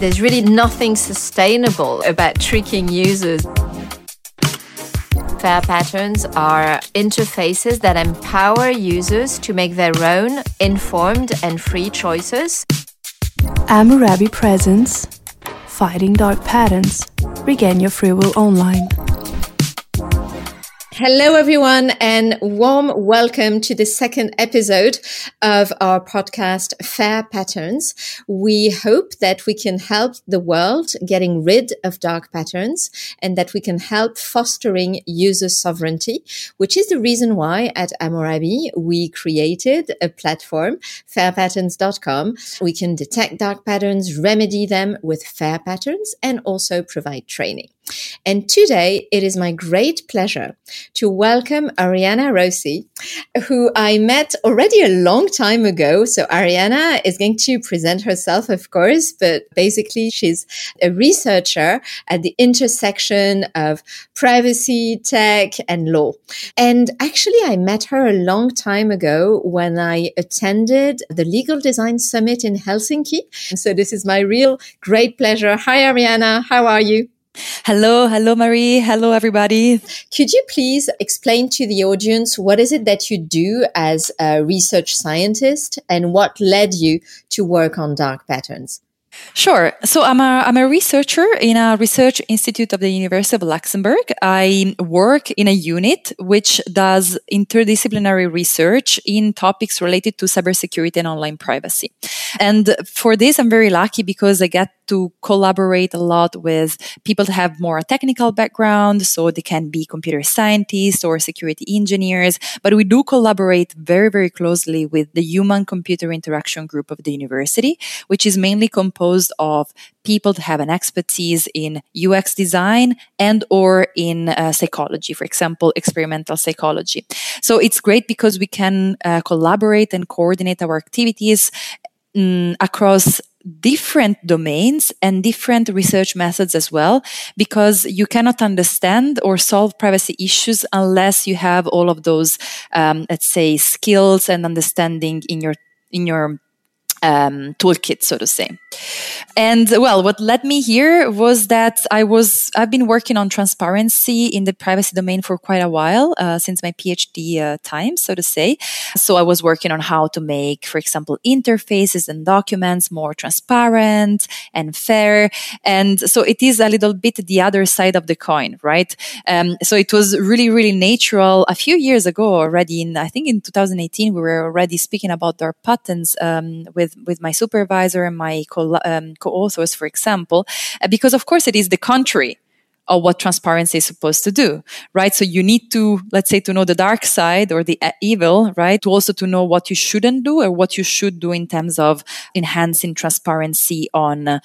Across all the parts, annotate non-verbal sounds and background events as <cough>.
There's really nothing sustainable about tricking users. Fair patterns are interfaces that empower users to make their own informed and free choices. Amurabi presents Fighting Dark Patterns. Regain your free will online. Hello, everyone, and warm welcome to the second episode of our podcast, Fair Patterns. We hope that we can help the world getting rid of dark patterns and that we can help fostering user sovereignty, which is the reason why at Amurabi we created a platform, fairpatterns.com. We can detect dark patterns, remedy them with fair patterns, and also provide training. And today it is my great pleasure to welcome Arianna Rossi, who I met already a long time ago. So Arianna is going to present herself, of course, but basically she's a researcher at the intersection of privacy, tech, and law. And actually, I met her a long time ago when I attended the Legal Design Summit in Helsinki. So this is my real great pleasure. Hi, Arianna. How are you? Hello, hello, Marie. Hello, everybody. Could you please explain to the audience what is it that you do as a research scientist and what led you to work on dark patterns? Sure. So I'm a, I'm a researcher in a research institute of the University of Luxembourg. I work in a unit which does interdisciplinary research in topics related to cybersecurity and online privacy. And for this, I'm very lucky because I get to collaborate a lot with people that have more technical background. So they can be computer scientists or security engineers, but we do collaborate very, very closely with the human computer interaction group of the university, which is mainly composed of people that have an expertise in UX design and or in uh, psychology, for example, experimental psychology. So it's great because we can uh, collaborate and coordinate our activities um, across different domains and different research methods as well because you cannot understand or solve privacy issues unless you have all of those um, let's say skills and understanding in your in your um, toolkit, so to say. And well, what led me here was that I was I've been working on transparency in the privacy domain for quite a while uh, since my PhD uh, time, so to say. So I was working on how to make, for example, interfaces and documents more transparent and fair. And so it is a little bit the other side of the coin, right? Um, so it was really, really natural. A few years ago already, in I think in 2018, we were already speaking about dark patterns um, with with with my supervisor and my co- um, co-authors, for example, uh, because of course it is the contrary of what transparency is supposed to do, right? So you need to, let's say, to know the dark side or the uh, evil, right? To also to know what you shouldn't do or what you should do in terms of enhancing transparency on uh,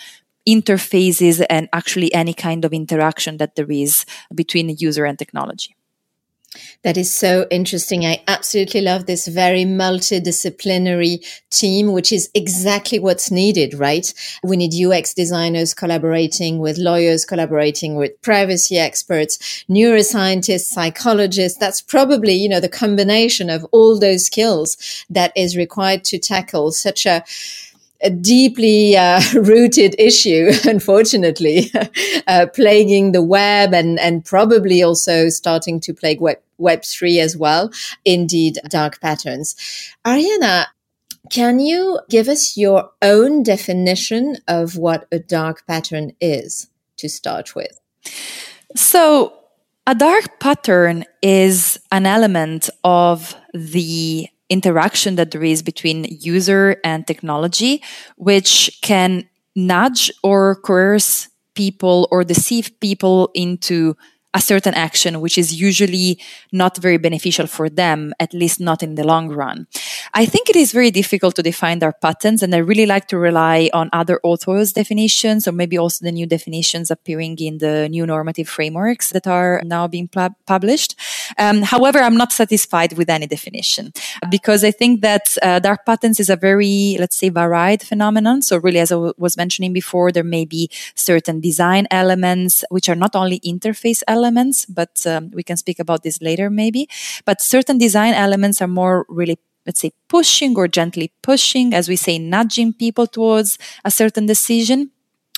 interfaces and actually any kind of interaction that there is between the user and technology. That is so interesting. I absolutely love this very multidisciplinary team, which is exactly what's needed, right? We need UX designers collaborating with lawyers, collaborating with privacy experts, neuroscientists, psychologists. That's probably, you know, the combination of all those skills that is required to tackle such a a deeply uh, <laughs> rooted issue, <laughs> unfortunately, <laughs> uh, plaguing the web and, and probably also starting to plague web, Web3 as well. Indeed, dark patterns. Ariana, can you give us your own definition of what a dark pattern is to start with? So, a dark pattern is an element of the interaction that there is between user and technology, which can nudge or coerce people or deceive people into a certain action, which is usually not very beneficial for them, at least not in the long run. I think it is very difficult to define dark patterns, and I really like to rely on other authors' definitions or maybe also the new definitions appearing in the new normative frameworks that are now being pl- published. Um, however, I'm not satisfied with any definition because I think that uh, dark patterns is a very, let's say, varied phenomenon. So, really, as I w- was mentioning before, there may be certain design elements which are not only interface elements, but um, we can speak about this later maybe. But certain design elements are more really let's say pushing or gently pushing as we say nudging people towards a certain decision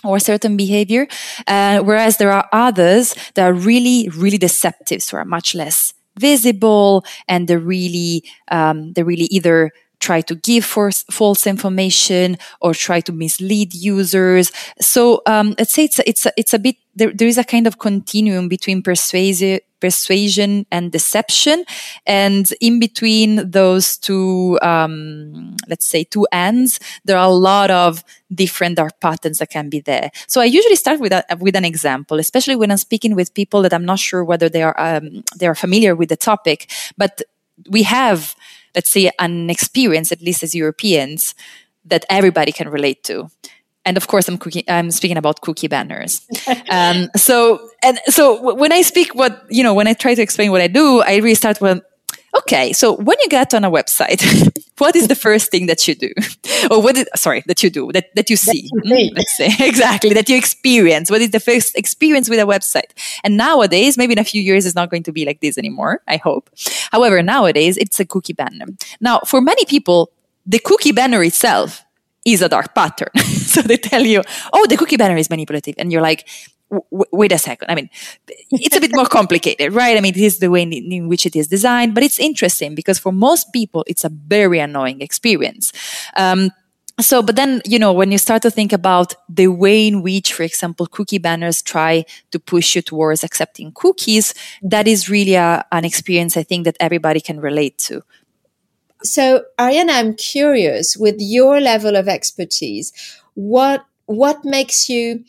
or a certain behavior, uh, whereas there are others that are really, really deceptive, so are much less visible, and they're really, um, they're really either try to give false, false information or try to mislead users. So um, let's say it's a, it's a, it's a bit there, there is a kind of continuum between persuasive persuasion and deception, and in between those two, um, let's say two ends, there are a lot of different dark patterns that can be there. So I usually start with a, with an example, especially when I'm speaking with people that I'm not sure whether they are um, they are familiar with the topic, but we have let's say, an experience, at least as Europeans, that everybody can relate to. And of course, I'm, cookie, I'm speaking about cookie banners. <laughs> um, so, and so when I speak what, you know, when I try to explain what I do, I really start with, okay, so when you get on a website, <laughs> what is the first thing that you do? Or what is sorry that you do that, that you see that you let's say. <laughs> Exactly that you experience. What is the first experience with a website? And nowadays maybe in a few years it's not going to be like this anymore i hope. However nowadays it's a cookie banner. Now for many people the cookie banner itself is a dark pattern. <laughs> So they tell you oh the cookie banner is manipulative. And you're like w- wait a second. I mean, it's a bit more <laughs> complicated, right? I mean, it is the way in, in, which it is designed, but it's interesting because for most people, it's a very annoying experience. Um, so, but then, you know, when you start to think about the way in which, for example, cookie banners try to push you towards accepting cookies, that is really a, an experience I think that everybody can relate to. So, Ariana, I'm curious with your level of expertise, what, what makes you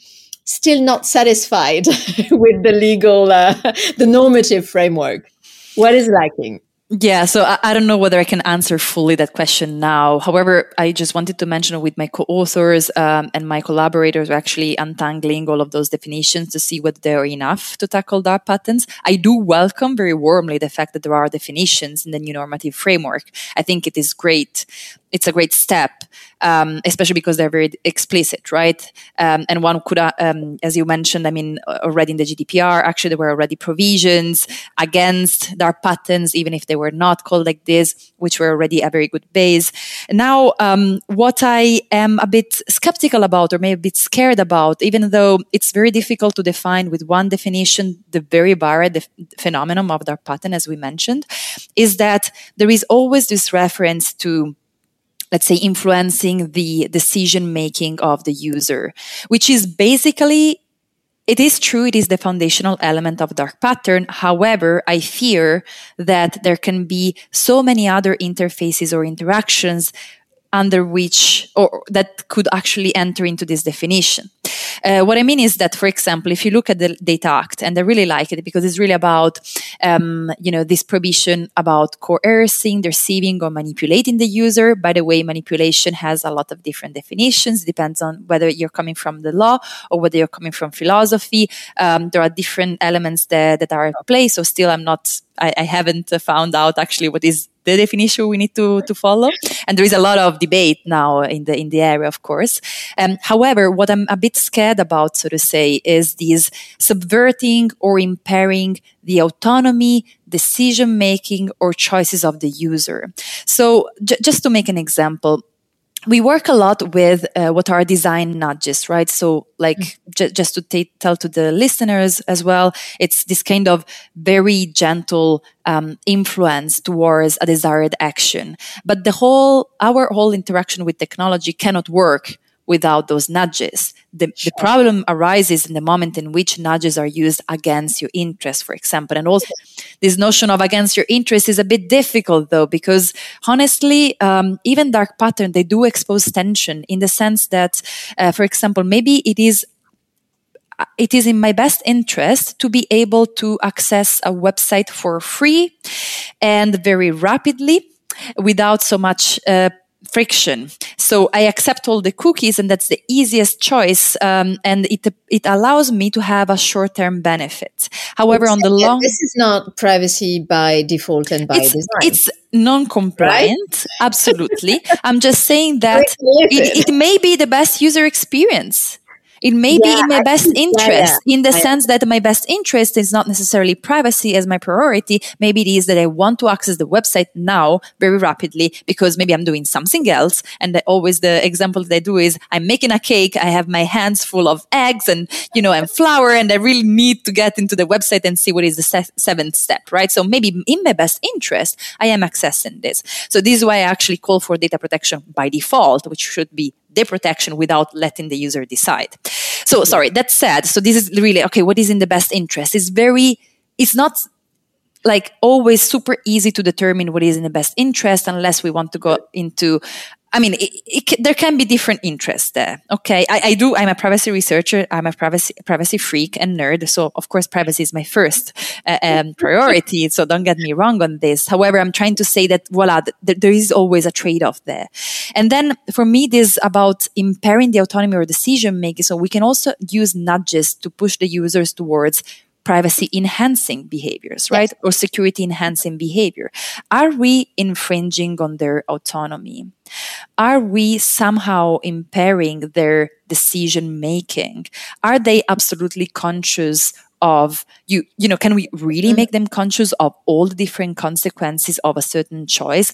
still not satisfied <laughs> with the legal, uh, the normative framework? What is lacking? Yeah, so I, I, don't know whether I can answer fully that question now. However, I just wanted to mention with my co-authors um, and my collaborators are actually untangling all of those definitions to see whether they're enough to tackle dark patterns. I do welcome very warmly the fact that there are definitions in the new normative framework. I think it is great it's a great step, um, especially because they're very explicit, right? Um, and one could, uh, um, as you mentioned, I mean, already in the GDPR, actually, there were already provisions against dark patterns, even if they were not called like this, which were already a very good base. Now, um, what I am a bit skeptical about, or maybe a bit scared about, even though it's very difficult to define with one definition the very the phenomenon of dark pattern, as we mentioned, is that there is always this reference to let's say influencing the decision making of the user which is basically it is true it is the foundational element of dark pattern however i fear that there can be so many other interfaces or interactions under which or that could actually enter into this definition. Uh, what I mean is that, for example, if you look at the Data Act, and I really like it because it's really about, um, you know, this prohibition about coercing, deceiving, or manipulating the user. By the way, manipulation has a lot of different definitions. It Depends on whether you're coming from the law or whether you're coming from philosophy. Um, there are different elements that, that are at play. So still, I'm not I, I haven't found out actually what is the definition we need to, to follow. And there is a lot of debate now in the in the area, of course. Um, however, what I'm a bit scared about, so to say, is these subverting or impairing the autonomy, decision making, or choices of the user. So, j- just to make an example, we work a lot with uh, what are design nudges, right? So, like, mm-hmm. j- just to t- tell to the listeners as well, it's this kind of very gentle um, influence towards a desired action. But the whole, our whole interaction with technology cannot work without those nudges. The, sure. the, problem arises in the moment in which nudges are used against your interest, for example. And also, this notion of against your interest is a bit difficult, though, because honestly, um, even dark pattern they do expose tension in the sense that, uh, for example, maybe it is uh, it is in my best interest to be able to access a website for free and very rapidly without so much uh, friction. So I accept all the cookies, and that's the easiest choice. Um, and it it allows me to have a short term benefit. However, on the long, this is not privacy by default and by it's, design. It's non compliant. Right? Absolutely. I'm just saying <laughs> that it, it may be the best user experience. It may yeah, be in my best interest yeah, in the sense that my best interest is not necessarily privacy as my priority. Maybe it is that I want to access the website now very rapidly because maybe I'm doing something else. And the, always the example that I do is I'm making a cake. I have my hands full of eggs and, you know, and flour and I really need to get into the website and see what is the se- seventh step, right? So maybe in my best interest, I am accessing this. So this is why I actually call for data protection by default, which should be their protection without letting the user decide. So sorry, that's sad. So this is really okay. What is in the best interest? It's very, it's not like always super easy to determine what is in the best interest unless we want to go into I mean, it, it, there can be different interests there. Okay. I, I, do. I'm a privacy researcher. I'm a privacy, privacy freak and nerd. So of course, privacy is my first uh, um, <laughs> priority. so don't get me wrong on this. However, I'm trying to say that voila, th- there is always a trade off there. And then for me, this about impairing the autonomy or decision making. So we can also use nudges to push the users towards privacy enhancing behaviors, right? Yes. Or security enhancing behavior. Are we infringing on their autonomy? Are we somehow impairing their decision making? Are they absolutely conscious of you you know can we really mm-hmm. make them conscious of all the different consequences of a certain choice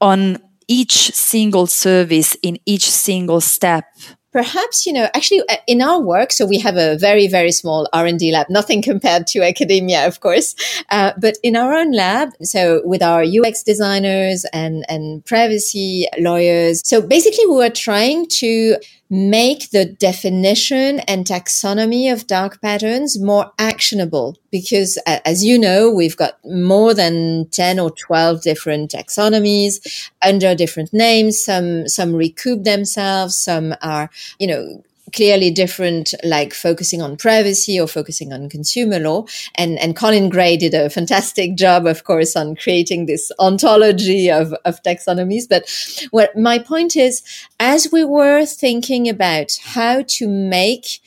on each single service in each single step perhaps you know actually uh, in our work so we have a very very small r&d lab nothing <laughs> compared to academia of course uh, but in our own lab so with our ux designers and and privacy lawyers so basically we were trying to make the definition and taxonomy of dark patterns more actionable because as you know we've got more than 10 or 12 different taxonomies under different names. Some some recoup themselves some are you know clearly different, like focusing on privacy or focusing on consumer law. And, and Colin Gray did a fantastic job, of course, on creating this ontology of, of taxonomies. But what my point is, as we were thinking about how to make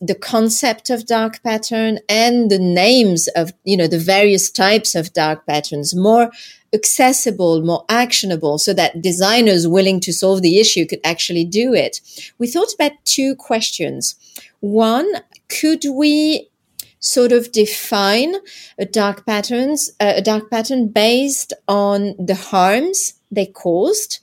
the concept of dark pattern and the names of, you know, the various types of dark patterns more accessible, more actionable so that designers willing to solve the issue could actually do it. We thought about two questions. One, could we sort of define a dark patterns, uh, a dark pattern based on the harms they caused?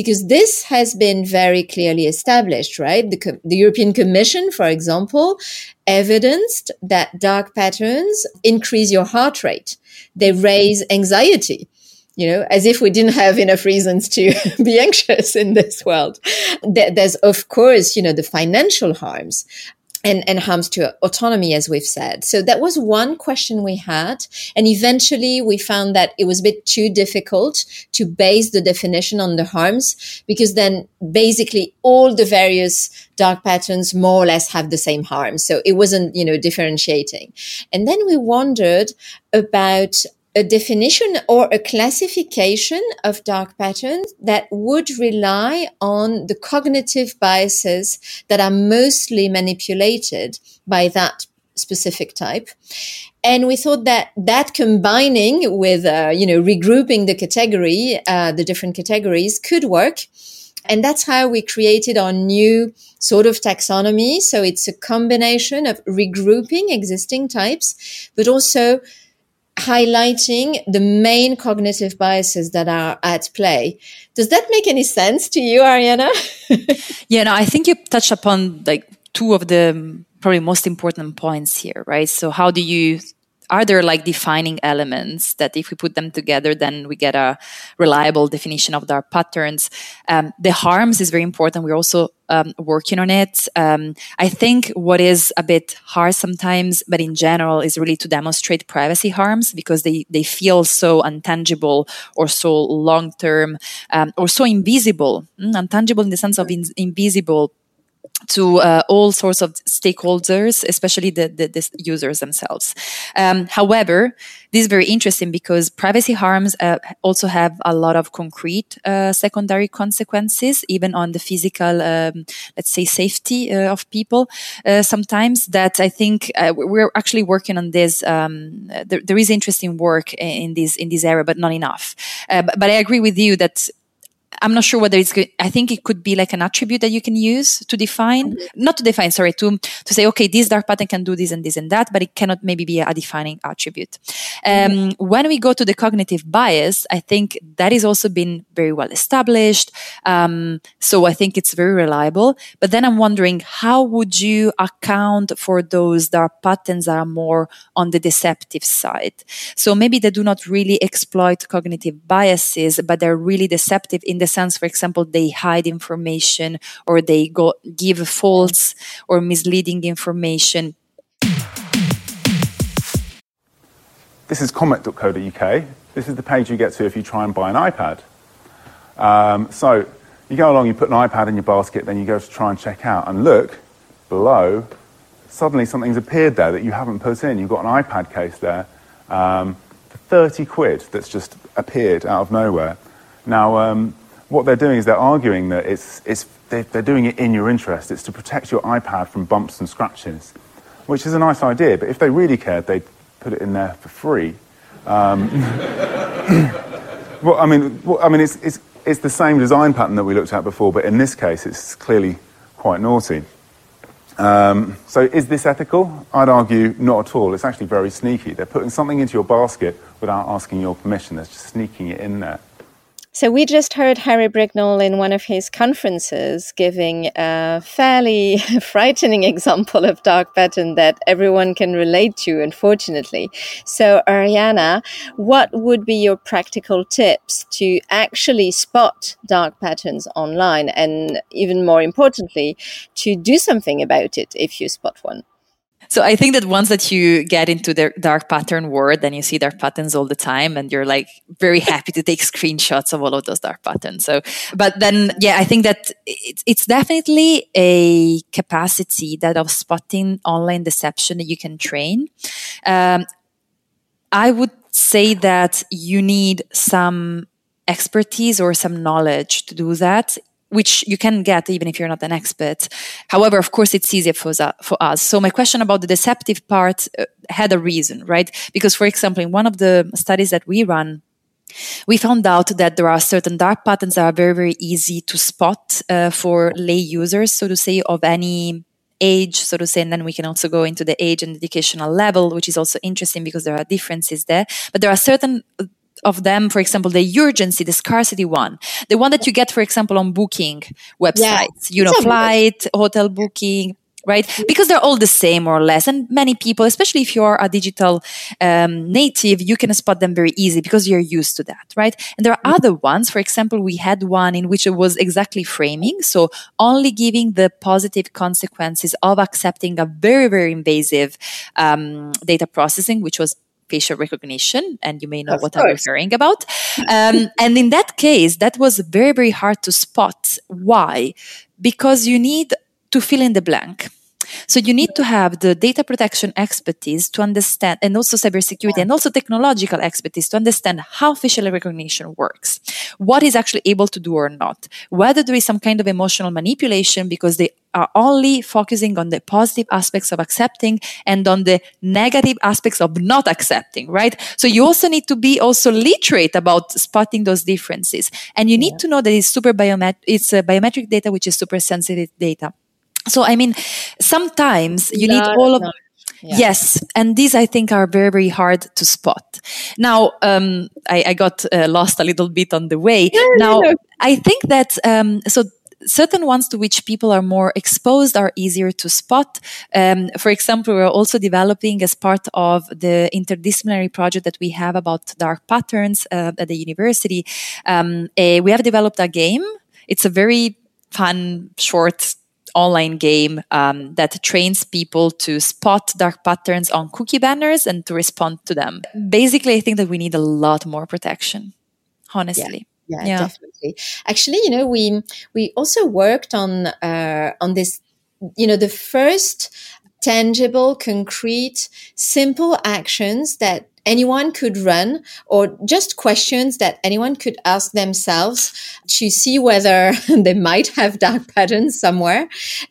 Because this has been very clearly established, right? The, the European Commission, for example, evidenced that dark patterns increase your heart rate. They raise anxiety you know, as if we didn't have enough reasons to <laughs> be anxious in this world. There's, of course, you know, the financial harms and, and harms to autonomy, as we've said. So that was one question we had. And eventually we found that it was a bit too difficult to base the definition on the harms because then basically all the various dark patterns more or less have the same harm. So it wasn't, you know, differentiating. And then we wondered about a definition or a classification of dark patterns that would rely on the cognitive biases that are mostly manipulated by that specific type. And we thought that that combining with, uh, you know, regrouping the category, uh, the different categories could work. And that's how we created our new sort of taxonomy. So it's a combination of regrouping existing types, but also highlighting the main cognitive biases that are at play. Does that make any sense to you, Ariana? <laughs> yeah, no, I think you touched upon like two of the probably most important points here, right? So how do you are there like defining elements that if we put them together then we get a reliable definition of dark patterns? Um, the harms is very important. We're also um, working on it. Um, i think what is a bit hard sometimes but in general is really to demonstrate privacy harms because they, they feel so untangible or so long term um, or so invisible. Mm, untangible in the sense of in- invisible to uh, all sorts of stakeholders, especially the, the, the users themselves. Um, however, this is very interesting because privacy harms uh, also have a lot of concrete uh, secondary consequences, even on the physical, um, let's say, safety uh, of people. Uh, sometimes that I think uh, we're actually working on this. Um, there, there is interesting work in this in this area, but not enough. But, but, I agree with you that I'm not sure whether it's good. I think it could be like an attribute that you can use to define, mm-hmm. not to define, sorry, to, to say, okay, this dark pattern can do this and this and that, but it cannot maybe be a defining attribute. Um, mm-hmm. When we go to the cognitive bias, I think that is also been very well established. Um, so I think it's very reliable. But then I'm wondering, how would you account for those dark patterns that are more on the deceptive side? So maybe they do not really exploit cognitive biases, but they're really deceptive in the sense, for example, they hide information or they go give false or misleading information. This is comet.co.uk. This is the page you get to if you try and buy an iPad. Um, so you go along, you put an iPad in your basket, then you go to try and check out, and look below. Suddenly, something's appeared there that you haven't put in. You've got an iPad case there um, for 30 quid that's just appeared out of nowhere. Now, um, what they're doing is they're arguing that it's, it's, they're doing it in your interest. It's to protect your iPad from bumps and scratches, which is a nice idea. But if they really cared, they'd put it in there for free. Um, <coughs> well, I mean, well, I mean, it's, it's, it's the same design pattern that we looked at before, but in this case, it's clearly quite naughty. Um, so, is this ethical? I'd argue not at all. It's actually very sneaky. They're putting something into your basket without asking your permission. They're just sneaking it in there. So we just heard Harry Brignull in one of his conferences giving a fairly <laughs> frightening example of dark pattern that everyone can relate to, unfortunately. So Arianna, what would be your practical tips to actually spot dark patterns online and even more importantly, to do something about it if you spot one? So I think that once that you get into the dark pattern world, then you see dark patterns all the time and you're like very happy to take screenshots of all of those dark patterns. So, but then, yeah, I think that it's, it's definitely a capacity that of spotting online deception that you can train. Um, I would say that you need some expertise or some knowledge to do that which you can get even if you're not an expert. However, of course, it's easier for, for us. So my question about the deceptive part uh, had a reason, right? Because, for example, in one of the studies that we run, we found out that there are certain dark patterns that are very, very easy to spot uh, for lay users, so to say, of any age, so to say, and then we can also go into the age and educational level, which is also interesting because there are differences there. But there are certain of them, for example, the urgency, the scarcity one, the one that you get, for example, on booking websites, yeah. you know, flight, hotel booking, right? Because they're all the same more or less. And many people, especially if you're a digital um, native, you can spot them very easy because you're used to that, right? And there are mm-hmm. other ones. For example, we had one in which it was exactly framing. So only giving the positive consequences of accepting a very, very invasive um, data processing, which was facial recognition, and you may know of what course. I'm referring about. Um, <laughs> and in that case, that was very, very hard to spot. Why? Because you need to fill in the blank. So you need to have the data protection expertise to understand, and also cybersecurity and also technological expertise to understand how facial recognition works, what is actually able to do or not, whether there is some kind of emotional manipulation because they are only focusing on the positive aspects of accepting and on the negative aspects of not accepting, right? So you also need to be also literate about spotting those differences. And you need yeah. to know that it's super biomet- it's a biometric data, which is super sensitive data. So, I mean, sometimes you need all of, yeah. Yes, and these I think are very very hard to spot. Now, um, I, I, got uh, lost a little bit on the way. now, I think that um, so certain ones to which people are more exposed are easier to spot. Um, for example, we're also developing as part of the interdisciplinary project that we have about dark patterns uh, at the university. Um, a, we have developed a game. It's a very fun, short online game um, that trains people to spot dark patterns on cookie banners and to respond to them. Basically, I think that we need a lot more protection, honestly. Yeah, yeah, yeah. definitely. Actually, you know, we we also worked on uh, on this. You know, the first tangible, concrete, simple actions that anyone could run or just questions that anyone could ask themselves to see whether <laughs> they might have dark patterns somewhere.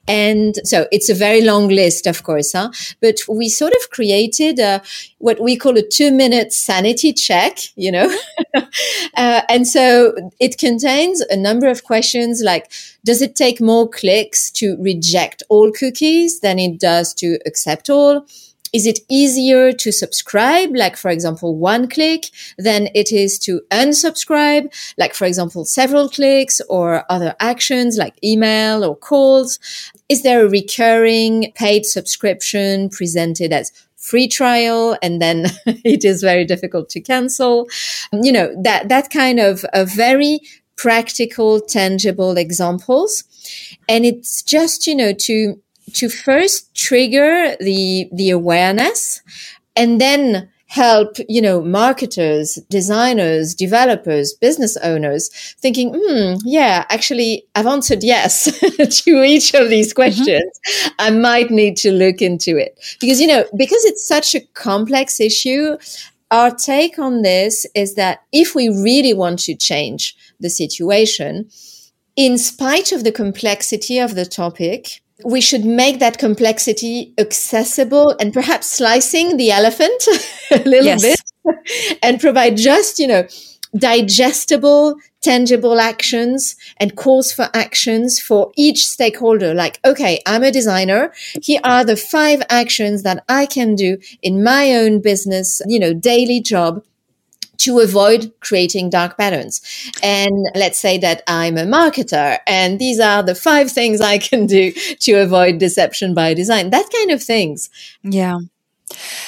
And so it's a very long list, of course, huh? but we sort of created a, what we call a two minute sanity check, you know? <laughs> uh, and so it contains a number of questions like, does it take more clicks to reject all cookies than it does to accept all? Is it easier to subscribe, like for example, one click than it is to unsubscribe, like for example, several clicks or other actions like email or calls? Is there a recurring paid subscription presented as free trial and then <laughs> it is very difficult to cancel? You know, that, that kind of a very practical, tangible examples. And it's just, you know, to, to first trigger the the awareness and then help you know marketers designers developers business owners thinking hmm yeah actually i've answered yes <laughs> to each of these mm-hmm. questions mm-hmm. i might need to look into it because you know because it's such a complex issue our take on this is that if we really want to change the situation in spite of the complexity of the topic we should make that complexity accessible and perhaps slicing the elephant <laughs> a little yes. bit <laughs> and provide just, you know, digestible, tangible actions and calls for actions for each stakeholder. Like, okay, I'm a designer. Here are the five actions that I can do in my own business, you know, daily job to avoid creating dark patterns. And let's say that I'm a marketer and these are the five things I can do to avoid deception by design, that kind of things. Yeah.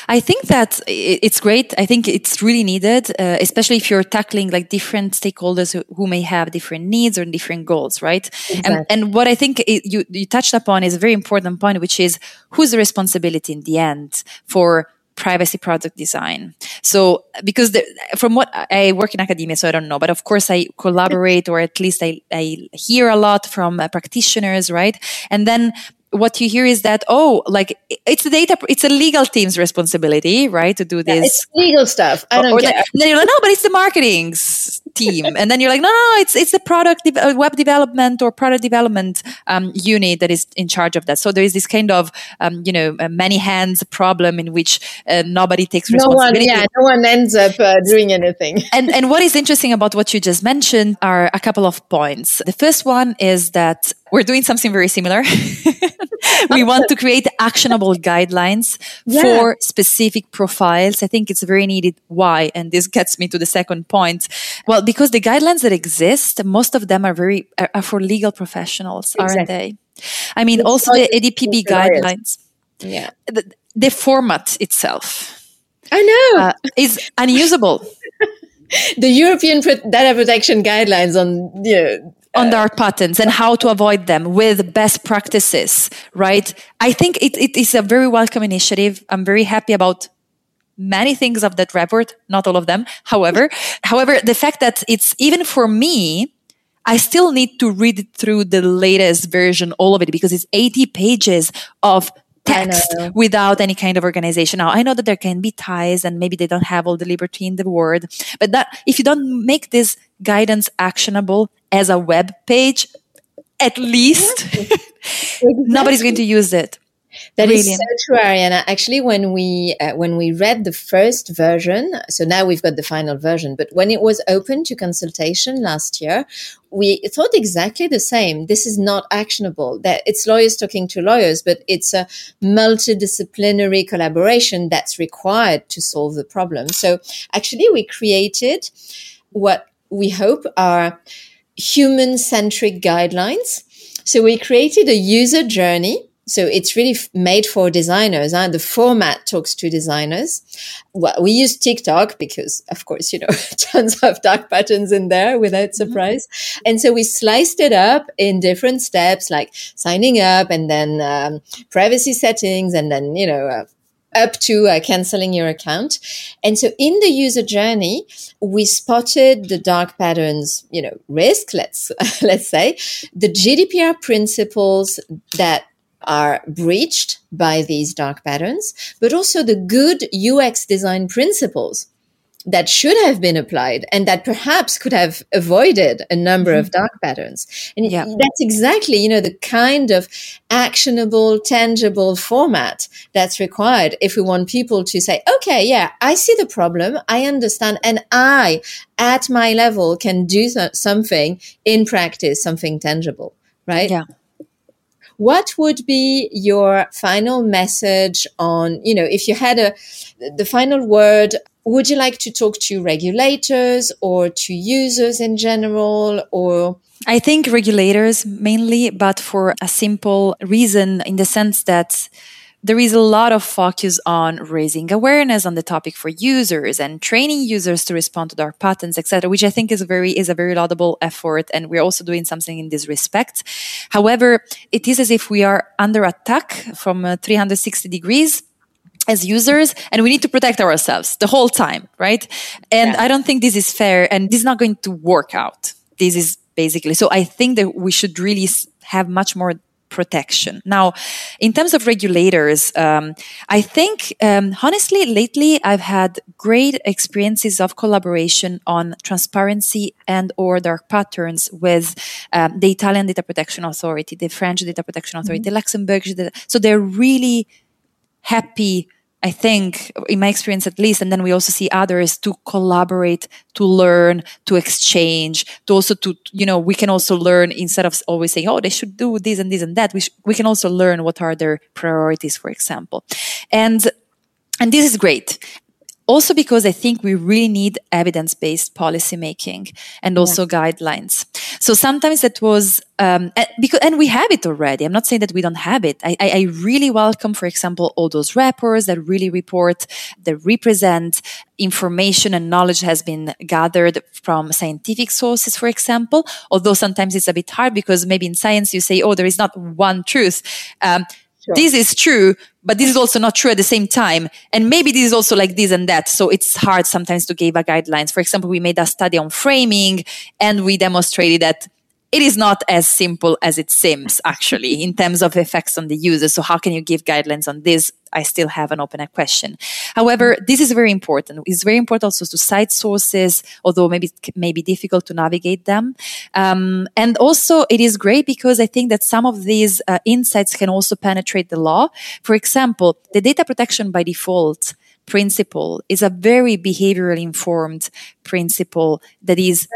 I think that it's great. I think it's really needed, uh, especially if you're tackling like different stakeholders who, who, may have different needs or different goals, right? Exactly. And, and, what I think it, you, you touched upon is a very important point, which is whose responsibility in the end for privacy product design. So, because the, from what I work in academia, so I don't know, but of course I collaborate or at least I, I hear a lot from uh, practitioners, right? And then what you hear is that oh like it's the data it's a legal team's responsibility right to do this yeah, it's legal stuff i don't or, care. then you're like no but it's the marketing team. And then you're like no no it's it's the product de- uh, web development or product development um, unit that is in charge of that. So there is this kind of um, you know many hands problem in which uh, nobody takes responsibility no one, yeah no one ends up uh, doing anything. <laughs> And and what is interesting about what you just mentioned are a couple of points. The first one is that we're doing something very similar. <laughs> we want to create actionable guidelines yeah. for specific profiles. I think it's very needed. Why? And this gets me to the second point. Well, because the guidelines that exist, most of them are very are for legal professionals, exactly. aren't they? I mean, it's also the EDPB guidelines. Yeah. The, the, format itself. I know. Uh, is unusable. <laughs> the European data protection guidelines on you know, on dark patterns and how to avoid them with best practices, right? I think it, it is a very welcome initiative. I'm very happy about many things of that report, not all of them. However, <laughs> however, the fact that it's even for me, I still need to read through the latest version, all of it, because it's 80 pages of text without any kind of organization. Now, I know that there can be ties and maybe they don't have all the liberty in the word, but that if you don't make this guidance actionable as a web page, at least <laughs> exactly. nobody's going to use it. That Brilliant. is so true, Ariana. Actually, when we uh, when we read the first version, so now we've got the final version. But when it was open to consultation last year, we thought exactly the same. This is not actionable. That it's lawyers talking to lawyers, but it's a multidisciplinary collaboration that's required to solve the problem. So actually, we created what we hope are human centric guidelines. So we created a user journey. So it's really made for designers. Huh? The format talks to designers. Well, we use TikTok because, of course, you know, <laughs> tons of dark patterns in there without mm-hmm. surprise. Mm-hmm. And so we sliced it up in different steps, like signing up and then um, privacy settings and then, you know, uh, up to uh, canceling your account. And so in the user journey, we spotted the dark patterns, you know, risk, let's, <laughs> let's say, the GDPR principles that are breached by these dark patterns, but also the good UX design principles that should have been applied and that perhaps could have avoided a number mm-hmm. of dark patterns. And yeah. that's exactly, you know, the kind of actionable, tangible format that's required if we want people to say, okay, yeah, I see the problem. I understand. And I, at my level, can do something in practice, something tangible, right? Yeah. What would be your final message on, you know, if you had a, the final word would you like to talk to regulators or to users in general or I think regulators mainly, but for a simple reason in the sense that there is a lot of focus on raising awareness on the topic for users and training users to respond to dark patterns, etc., which I think is very is a very laudable effort, and we're also doing something in this respect. However, it is as if we are under attack from uh, 360 degrees as users and we need to protect ourselves the whole time right and yeah. i don't think this is fair and this is not going to work out this is basically so i think that we should really have much more protection now in terms of regulators um, i think um, honestly lately i've had great experiences of collaboration on transparency and or dark patterns with um, the italian data protection authority the french data protection authority mm-hmm. the luxembourg so they're really happy I think, in my experience at least, and then we also see others to collaborate, to learn, to exchange, to also to, you know, we can also learn instead of always saying, oh, they should do this and this and that. We, we can also learn what are their priorities, for example. And and this is great also because I think we really need evidence based policy making and also yeah. guidelines. So sometimes that was um, and because and we have it already. I'm not saying that we don't have it. I, I, I really welcome, for example, all those reports that really report that represent information and knowledge has been gathered from scientific sources, for example. Although sometimes it's a bit hard because maybe in science you say, "Oh, there is not one truth." Um, Sure. This is true, but this is also not true at the same time. And maybe this is also like this and that. So it's hard sometimes to give a guidelines. For example, we made a study on framing and we demonstrated that it is not as simple as it seems actually in terms of effects on the user. So how can you give guidelines on this? I still have an open question. However, this is very important. It's very important also to cite sources, although maybe it may be difficult to navigate them. Um, and also it is great because I think that some of these uh, insights can also penetrate the law. For example, the data protection by default principle is a very behaviorally informed principle that is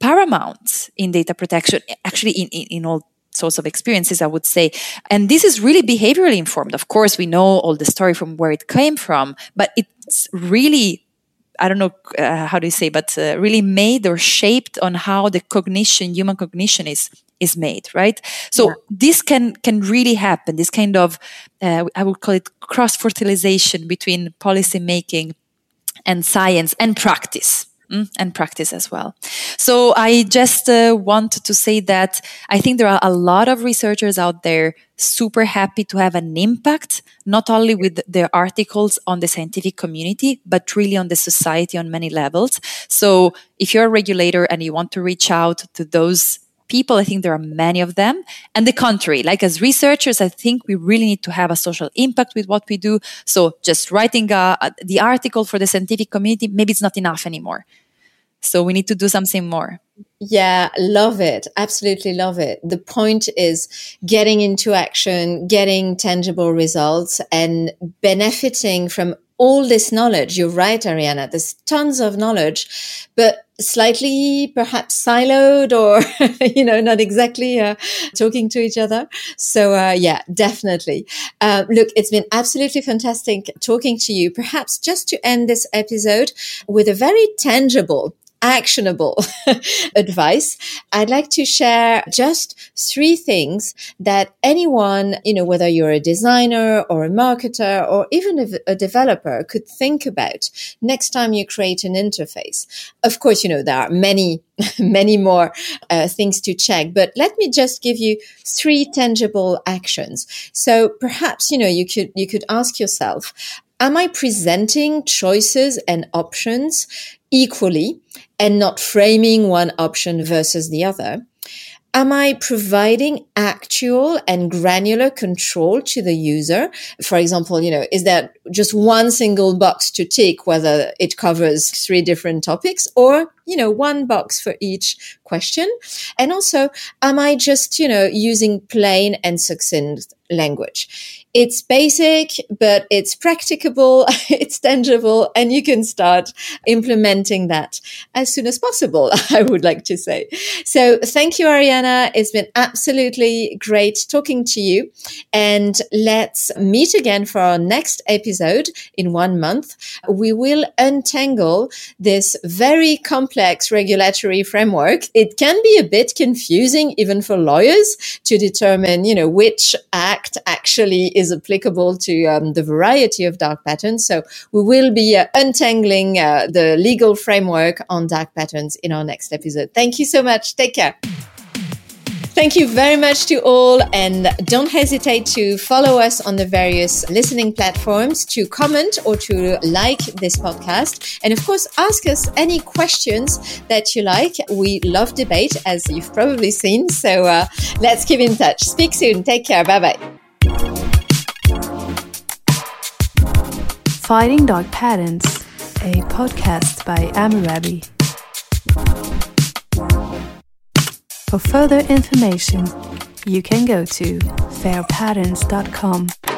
paramount in data protection, actually in, in, in all sorts of experiences, I would say. And this is really behaviorally informed. Of course, we know all the story from where it came from, but it's really I don't know uh, how do you say, but uh, really made or shaped on how the cognition, human cognition, is is made, right? So yeah. this can can really happen. This kind of uh, I would call it cross fertilization between policy making and science and practice. Mm, and practice as well. So I just uh, wanted to say that I think there are a lot of researchers out there super happy to have an impact, not only with their articles on the scientific community, but really on the society on many levels. So if you're a regulator and you want to reach out to those people, I think there are many of them. And the contrary, like as researchers, I think we really need to have a social impact with what we do. So just writing a, a, the article for the scientific community, maybe it's not enough anymore. So we need to do something more. Yeah, love it. Absolutely love it. The point is getting into action, getting tangible results and benefiting from all this knowledge. You're right, Ariana. There's tons of knowledge, but slightly perhaps siloed or, <laughs> you know, not exactly uh, talking to each other. So, uh, yeah, definitely. Uh, look, it's been absolutely fantastic talking to you. Perhaps just to end this episode with a very tangible actionable <laughs> advice, I'd like to share just three things that anyone, you know, whether you're a designer or a marketer or even a, developer could think about next time you create an interface. Of course, you know, there are many, <laughs> many more uh, things to check, but let me just give you three tangible actions. So perhaps, you know, you could, you could ask yourself, am I presenting choices and options equally and not framing one option versus the other? Am I providing actual and granular control to the user? For example, you know, is there just one single box to tick whether it covers three different topics or you know, one box for each question. And also, am I just, you know, using plain and succinct language? It's basic, but it's practicable, <laughs> it's tangible, and you can start implementing that as soon as possible, <laughs> I would like to say. So thank you, Ariana. It's been absolutely great talking to you. And let's meet again for our next episode in one month. We will untangle this very complex regulatory framework. It can be a bit confusing even for lawyers to determine, you know, which act actually is applicable to um, the variety of dark patterns. So we will be uh, untangling uh, the legal framework on dark patterns in our next episode. Thank you so much. Take care. Thank you very much to all. And don't hesitate to follow us on the various listening platforms, to comment or to like this podcast. And of course, ask us any questions that you like. We love debate, as you've probably seen. So uh, let's keep in touch. Speak soon. Take care. Bye bye. Fighting Dark Patterns, a podcast by Amurabi. For further information, you can go to fairpatterns.com.